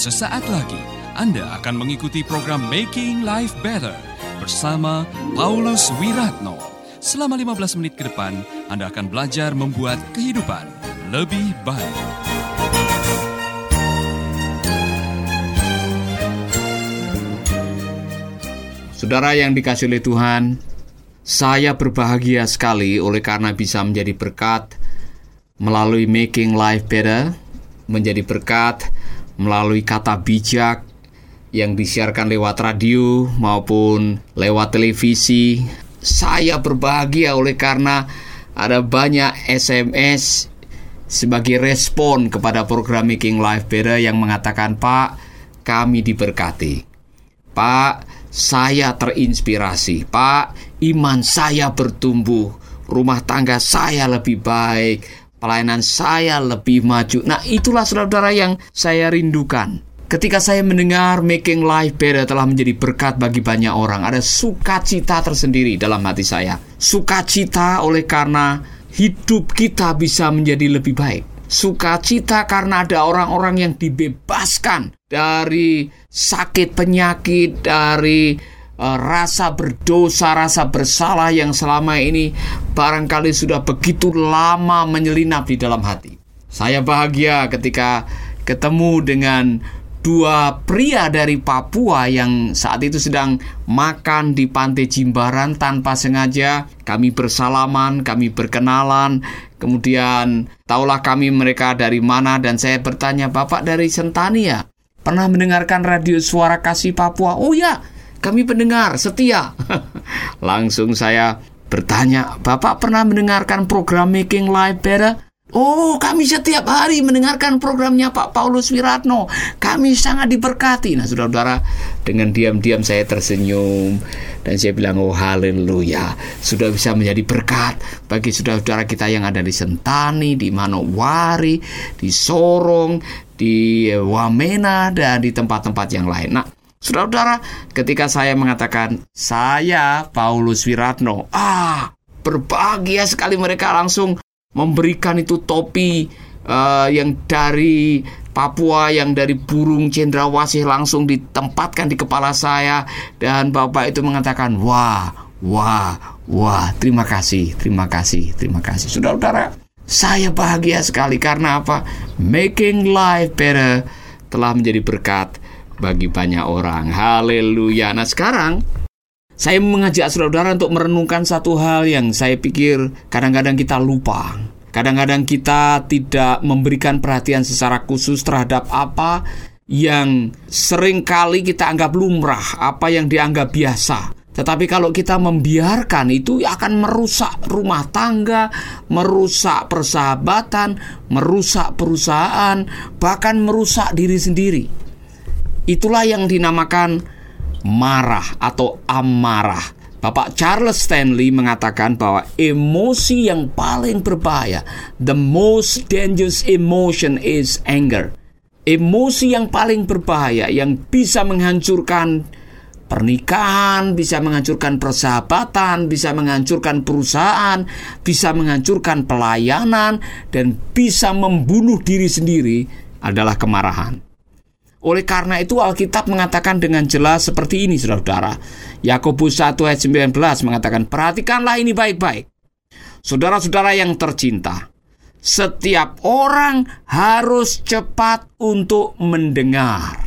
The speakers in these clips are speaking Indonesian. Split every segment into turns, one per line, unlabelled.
Sesaat lagi Anda akan mengikuti program Making Life Better bersama Paulus Wiratno. Selama 15 menit ke depan, Anda akan belajar membuat kehidupan lebih baik.
Saudara yang dikasih oleh Tuhan, saya berbahagia sekali oleh karena bisa menjadi berkat melalui Making Life Better, menjadi berkat melalui kata bijak yang disiarkan lewat radio maupun lewat televisi. Saya berbahagia oleh karena ada banyak SMS sebagai respon kepada program Making Life Better yang mengatakan, "Pak, kami diberkati." Pak, saya terinspirasi. Pak, iman saya bertumbuh. Rumah tangga saya lebih baik pelayanan saya lebih maju. Nah, itulah saudara-saudara yang saya rindukan. Ketika saya mendengar Making Life Better telah menjadi berkat bagi banyak orang, ada sukacita tersendiri dalam hati saya. Sukacita oleh karena hidup kita bisa menjadi lebih baik. Sukacita karena ada orang-orang yang dibebaskan dari sakit penyakit, dari rasa berdosa, rasa bersalah yang selama ini barangkali sudah begitu lama menyelinap di dalam hati. Saya bahagia ketika ketemu dengan dua pria dari Papua yang saat itu sedang makan di pantai Jimbaran tanpa sengaja. Kami bersalaman, kami berkenalan, kemudian taulah kami mereka dari mana dan saya bertanya, "Bapak dari Sentani ya? Pernah mendengarkan radio suara kasih Papua?" "Oh ya, kami pendengar setia. Langsung saya bertanya, Bapak pernah mendengarkan program Making Life Better? Oh, kami setiap hari mendengarkan programnya Pak Paulus Wiratno. Kami sangat diberkati. Nah, saudara-saudara, dengan diam-diam saya tersenyum dan saya bilang, oh haleluya, sudah bisa menjadi berkat bagi saudara-saudara kita yang ada di Sentani, di Manowari, di Sorong, di Wamena, dan di tempat-tempat yang lain. Nah, Saudara-saudara, ketika saya mengatakan saya Paulus Wiratno, ah, berbahagia sekali mereka langsung memberikan itu topi uh, yang dari Papua yang dari burung cendrawasih langsung ditempatkan di kepala saya dan Bapak itu mengatakan, "Wah, wah, wah, terima kasih, terima kasih, terima kasih." Saudara-saudara, saya bahagia sekali karena apa? Making life better telah menjadi berkat bagi banyak orang. Haleluya. Nah, sekarang saya mengajak saudara-saudara untuk merenungkan satu hal yang saya pikir kadang-kadang kita lupa. Kadang-kadang kita tidak memberikan perhatian secara khusus terhadap apa yang sering kali kita anggap lumrah, apa yang dianggap biasa. Tetapi kalau kita membiarkan itu akan merusak rumah tangga, merusak persahabatan, merusak perusahaan, bahkan merusak diri sendiri. Itulah yang dinamakan marah atau amarah. Bapak Charles Stanley mengatakan bahwa emosi yang paling berbahaya, the most dangerous emotion is anger. Emosi yang paling berbahaya yang bisa menghancurkan pernikahan, bisa menghancurkan persahabatan, bisa menghancurkan perusahaan, bisa menghancurkan pelayanan, dan bisa membunuh diri sendiri adalah kemarahan. Oleh karena itu Alkitab mengatakan dengan jelas seperti ini saudara-saudara. Yakobus 1 ayat 19 mengatakan, "Perhatikanlah ini baik-baik. Saudara-saudara yang tercinta, setiap orang harus cepat untuk mendengar,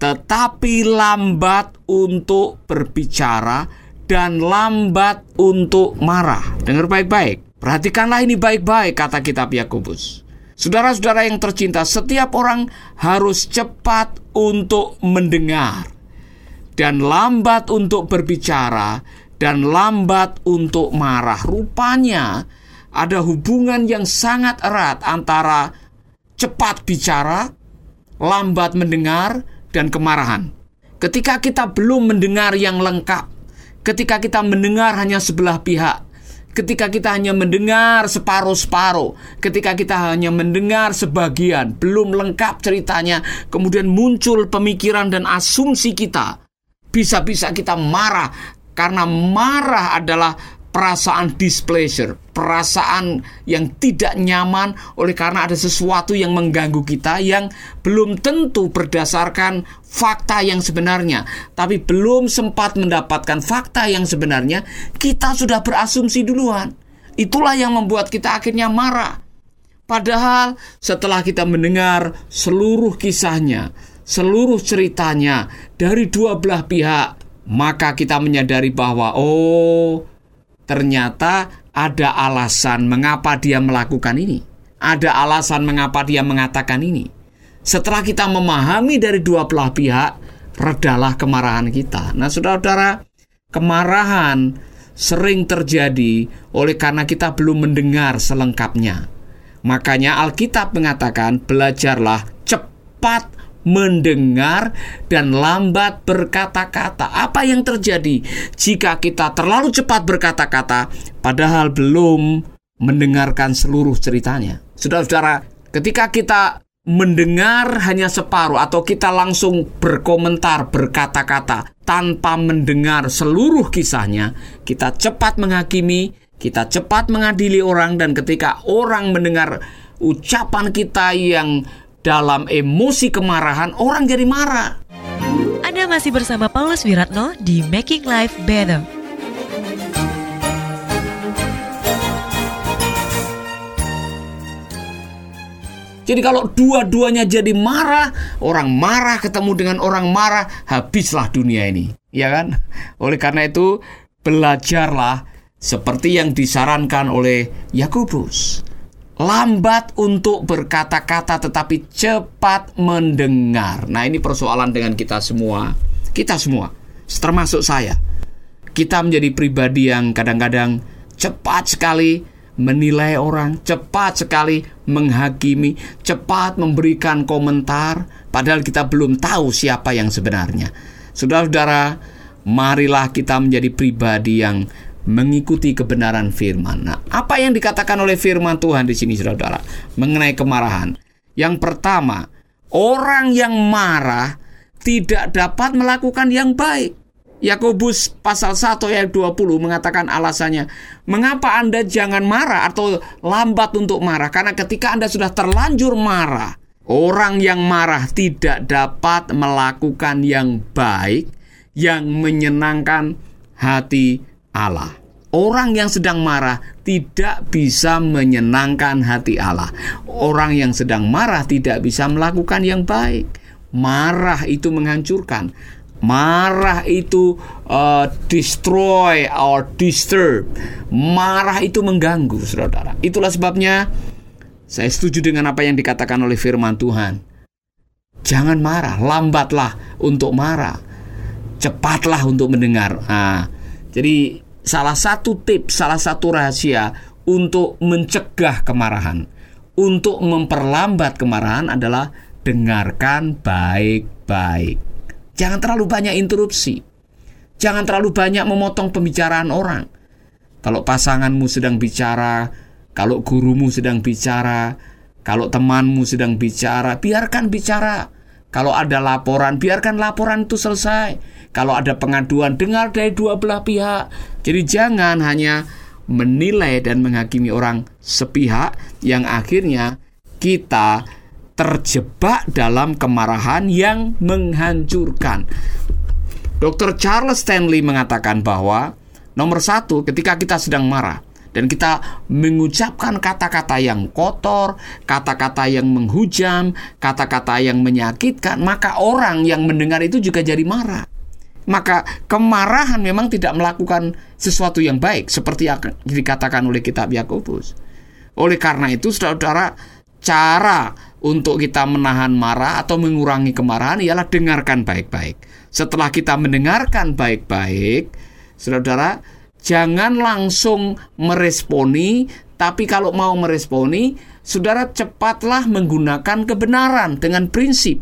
tetapi lambat untuk berbicara dan lambat untuk marah." Dengar baik-baik. Perhatikanlah ini baik-baik kata kitab Yakobus. Saudara-saudara yang tercinta, setiap orang harus cepat untuk mendengar dan lambat untuk berbicara dan lambat untuk marah. Rupanya ada hubungan yang sangat erat antara cepat bicara, lambat mendengar, dan kemarahan. Ketika kita belum mendengar yang lengkap, ketika kita mendengar hanya sebelah pihak, ketika kita hanya mendengar separuh-separuh, ketika kita hanya mendengar sebagian, belum lengkap ceritanya, kemudian muncul pemikiran dan asumsi kita, bisa-bisa kita marah. Karena marah adalah perasaan displeasure, perasaan yang tidak nyaman oleh karena ada sesuatu yang mengganggu kita yang belum tentu berdasarkan fakta yang sebenarnya, tapi belum sempat mendapatkan fakta yang sebenarnya, kita sudah berasumsi duluan. Itulah yang membuat kita akhirnya marah. Padahal setelah kita mendengar seluruh kisahnya, seluruh ceritanya dari dua belah pihak, maka kita menyadari bahwa oh Ternyata ada alasan mengapa dia melakukan ini. Ada alasan mengapa dia mengatakan ini. Setelah kita memahami dari dua belah pihak, redalah kemarahan kita. Nah, saudara-saudara, kemarahan sering terjadi oleh karena kita belum mendengar selengkapnya. Makanya Alkitab mengatakan, "Belajarlah cepat mendengar dan lambat berkata-kata. Apa yang terjadi jika kita terlalu cepat berkata-kata padahal belum mendengarkan seluruh ceritanya? Saudara-saudara, ketika kita mendengar hanya separuh atau kita langsung berkomentar berkata-kata tanpa mendengar seluruh kisahnya, kita cepat menghakimi, kita cepat mengadili orang dan ketika orang mendengar ucapan kita yang dalam emosi kemarahan, orang jadi marah.
Anda masih bersama Paulus Wiratno di Making Life Better.
Jadi kalau dua-duanya jadi marah, orang marah ketemu dengan orang marah, habislah dunia ini. Ya kan? Oleh karena itu, belajarlah seperti yang disarankan oleh Yakobus lambat untuk berkata-kata tetapi cepat mendengar. Nah, ini persoalan dengan kita semua. Kita semua, termasuk saya. Kita menjadi pribadi yang kadang-kadang cepat sekali menilai orang, cepat sekali menghakimi, cepat memberikan komentar padahal kita belum tahu siapa yang sebenarnya. Saudara-saudara, marilah kita menjadi pribadi yang mengikuti kebenaran firman. Nah, apa yang dikatakan oleh firman Tuhan di sini Saudara mengenai kemarahan? Yang pertama, orang yang marah tidak dapat melakukan yang baik. Yakobus pasal 1 ayat 20 mengatakan alasannya, "Mengapa Anda jangan marah atau lambat untuk marah? Karena ketika Anda sudah terlanjur marah, orang yang marah tidak dapat melakukan yang baik yang menyenangkan hati Allah. Orang yang sedang marah tidak bisa menyenangkan hati Allah. Orang yang sedang marah tidak bisa melakukan yang baik. Marah itu menghancurkan. Marah itu uh, destroy or disturb. Marah itu mengganggu, saudara. Itulah sebabnya saya setuju dengan apa yang dikatakan oleh firman Tuhan. Jangan marah, lambatlah untuk marah. Cepatlah untuk mendengar. Nah, jadi salah satu tips, salah satu rahasia untuk mencegah kemarahan, untuk memperlambat kemarahan adalah dengarkan baik-baik. Jangan terlalu banyak interupsi. Jangan terlalu banyak memotong pembicaraan orang. Kalau pasanganmu sedang bicara, kalau gurumu sedang bicara, kalau temanmu sedang bicara, biarkan bicara. Kalau ada laporan, biarkan laporan itu selesai. Kalau ada pengaduan, dengar dari dua belah pihak. Jadi jangan hanya menilai dan menghakimi orang sepihak yang akhirnya kita terjebak dalam kemarahan yang menghancurkan. Dr. Charles Stanley mengatakan bahwa nomor satu ketika kita sedang marah dan kita mengucapkan kata-kata yang kotor, kata-kata yang menghujam, kata-kata yang menyakitkan, maka orang yang mendengar itu juga jadi marah maka kemarahan memang tidak melakukan sesuatu yang baik seperti yang dikatakan oleh kitab Yakobus. Oleh karena itu saudara-saudara cara untuk kita menahan marah atau mengurangi kemarahan ialah dengarkan baik-baik. Setelah kita mendengarkan baik-baik, saudara-saudara jangan langsung meresponi, tapi kalau mau meresponi, saudara cepatlah menggunakan kebenaran dengan prinsip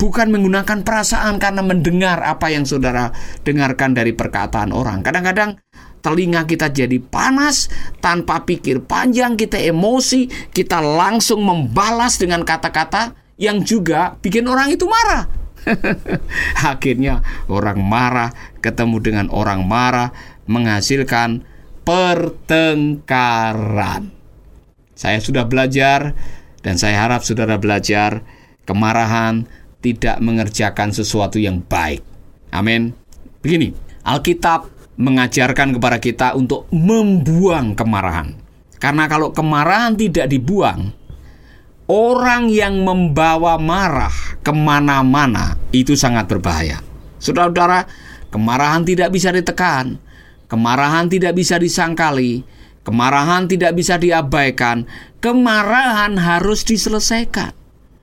bukan menggunakan perasaan karena mendengar apa yang saudara dengarkan dari perkataan orang. Kadang-kadang telinga kita jadi panas tanpa pikir panjang, kita emosi, kita langsung membalas dengan kata-kata yang juga bikin orang itu marah. Akhirnya orang marah ketemu dengan orang marah menghasilkan pertengkaran. Saya sudah belajar dan saya harap saudara belajar kemarahan tidak mengerjakan sesuatu yang baik. Amin. Begini, Alkitab mengajarkan kepada kita untuk membuang kemarahan. Karena kalau kemarahan tidak dibuang, orang yang membawa marah ke mana-mana itu sangat berbahaya. Saudara-saudara, kemarahan tidak bisa ditekan, kemarahan tidak bisa disangkali, kemarahan tidak bisa diabaikan, kemarahan harus diselesaikan.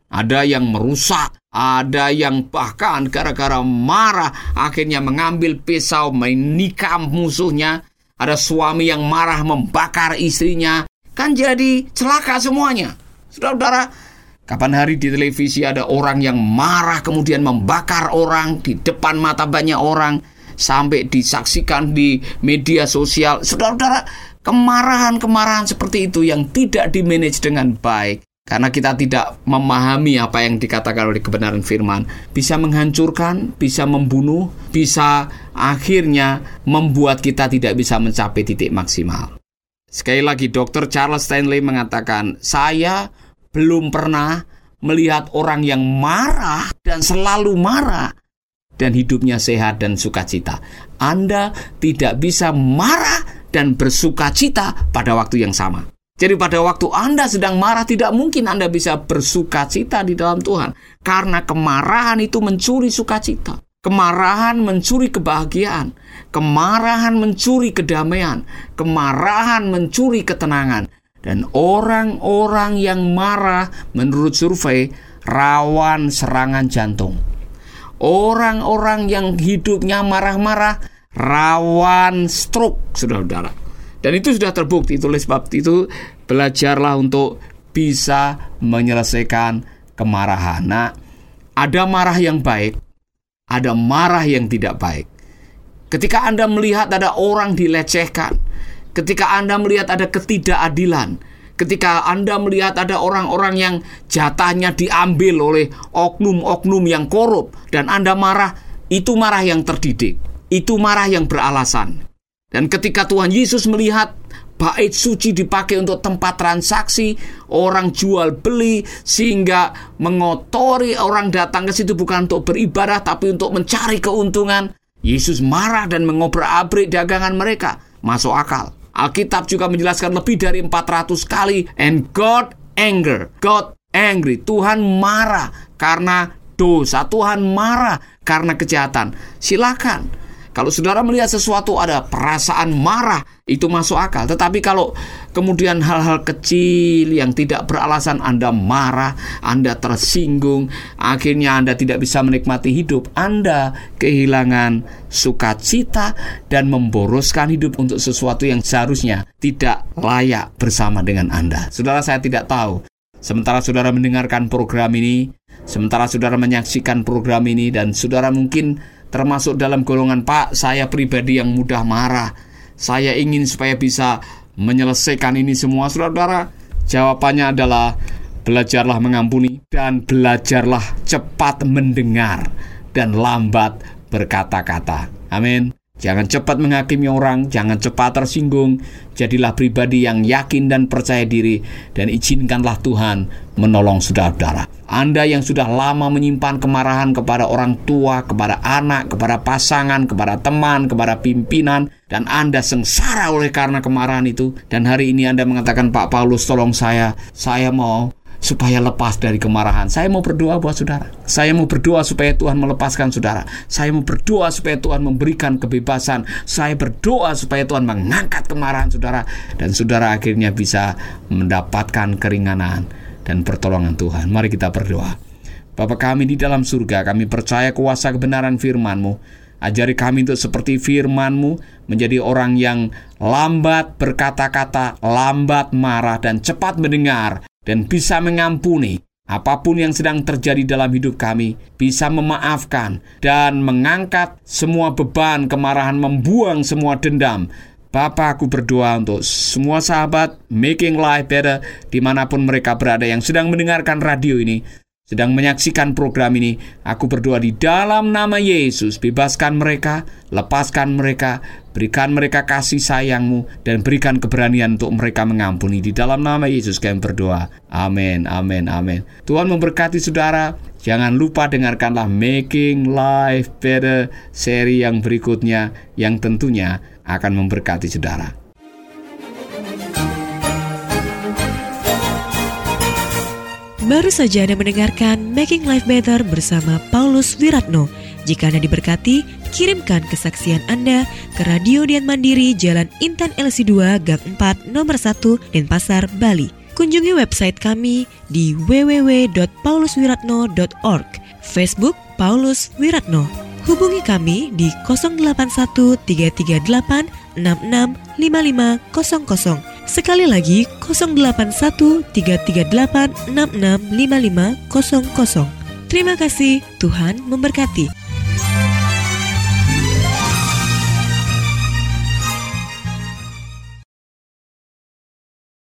Ada yang merusak, ada yang bahkan gara-gara marah akhirnya mengambil pisau menikam musuhnya. Ada suami yang marah membakar istrinya. Kan jadi celaka semuanya. Saudara-saudara, kapan hari di televisi ada orang yang marah kemudian membakar orang di depan mata banyak orang sampai disaksikan di media sosial. Saudara-saudara, kemarahan-kemarahan seperti itu yang tidak dimanage dengan baik karena kita tidak memahami apa yang dikatakan oleh kebenaran firman, bisa menghancurkan, bisa membunuh, bisa akhirnya membuat kita tidak bisa mencapai titik maksimal. Sekali lagi, Dr. Charles Stanley mengatakan, "Saya belum pernah melihat orang yang marah dan selalu marah dan hidupnya sehat dan sukacita. Anda tidak bisa marah dan bersukacita pada waktu yang sama." Jadi pada waktu Anda sedang marah tidak mungkin Anda bisa bersuka cita di dalam Tuhan. Karena kemarahan itu mencuri sukacita. Kemarahan mencuri kebahagiaan. Kemarahan mencuri kedamaian. Kemarahan mencuri ketenangan. Dan orang-orang yang marah menurut survei rawan serangan jantung. Orang-orang yang hidupnya marah-marah rawan stroke, saudara-saudara. Dan itu sudah terbukti oleh sebab itu belajarlah untuk bisa menyelesaikan kemarahan. Nah, ada marah yang baik, ada marah yang tidak baik. Ketika Anda melihat ada orang dilecehkan, ketika Anda melihat ada ketidakadilan, ketika Anda melihat ada orang-orang yang jatahnya diambil oleh oknum-oknum yang korup dan Anda marah, itu marah yang terdidik, itu marah yang beralasan. Dan ketika Tuhan Yesus melihat bait suci dipakai untuk tempat transaksi, orang jual beli sehingga mengotori orang datang ke situ bukan untuk beribadah tapi untuk mencari keuntungan. Yesus marah dan mengobrak-abrik dagangan mereka. Masuk akal. Alkitab juga menjelaskan lebih dari 400 kali and God anger. God angry. Tuhan marah karena dosa. Tuhan marah karena kejahatan. Silakan kalau saudara melihat sesuatu ada perasaan marah, itu masuk akal. Tetapi kalau kemudian hal-hal kecil yang tidak beralasan Anda marah, Anda tersinggung, akhirnya Anda tidak bisa menikmati hidup, Anda kehilangan sukacita dan memboroskan hidup untuk sesuatu yang seharusnya tidak layak bersama dengan Anda. Saudara saya tidak tahu. Sementara saudara mendengarkan program ini, sementara saudara menyaksikan program ini dan saudara mungkin termasuk dalam golongan Pak, saya pribadi yang mudah marah. Saya ingin supaya bisa menyelesaikan ini semua, saudara-saudara. Jawabannya adalah belajarlah mengampuni dan belajarlah cepat mendengar dan lambat berkata-kata. Amin. Jangan cepat menghakimi orang, jangan cepat tersinggung. Jadilah pribadi yang yakin dan percaya diri dan izinkanlah Tuhan menolong saudara-saudara. Anda yang sudah lama menyimpan kemarahan kepada orang tua, kepada anak, kepada pasangan, kepada teman, kepada pimpinan, dan Anda sengsara oleh karena kemarahan itu, dan hari ini Anda mengatakan, Pak Paulus tolong saya, saya mau supaya lepas dari kemarahan. Saya mau berdoa buat saudara. Saya mau berdoa supaya Tuhan melepaskan saudara. Saya mau berdoa supaya Tuhan memberikan kebebasan. Saya berdoa supaya Tuhan mengangkat kemarahan saudara dan saudara akhirnya bisa mendapatkan keringanan dan pertolongan Tuhan. Mari kita berdoa. Bapa kami di dalam surga, kami percaya kuasa kebenaran firman-Mu. Ajari kami untuk seperti firman-Mu, menjadi orang yang lambat berkata-kata, lambat marah, dan cepat mendengar, dan bisa mengampuni apa pun yang sedang terjadi dalam hidup kami, bisa memaafkan dan mengangkat semua beban kemarahan, membuang semua dendam. Bapak, aku berdoa untuk semua sahabat Making Life Better di mana pun mereka berada yang sedang mendengarkan radio ini. sedang menyaksikan program ini, aku berdoa di dalam nama Yesus, bebaskan mereka, lepaskan mereka, berikan mereka kasih sayangmu, dan berikan keberanian untuk mereka mengampuni. Di dalam nama Yesus kami berdoa. Amin, amin, amin. Tuhan memberkati saudara. Jangan lupa dengarkanlah Making Life Better seri yang berikutnya yang tentunya akan memberkati saudara.
Baru saja Anda mendengarkan Making Life Better bersama Paulus Wiratno. Jika Anda diberkati, kirimkan kesaksian Anda ke Radio Dian Mandiri Jalan Intan LC2 Gang 4 Nomor 1 Denpasar, Bali. Kunjungi website kami di www.pauluswiratno.org Facebook Paulus Wiratno. Hubungi kami di 081 338 665500 Sekali lagi 081 338 665500. Terima kasih, Tuhan memberkati.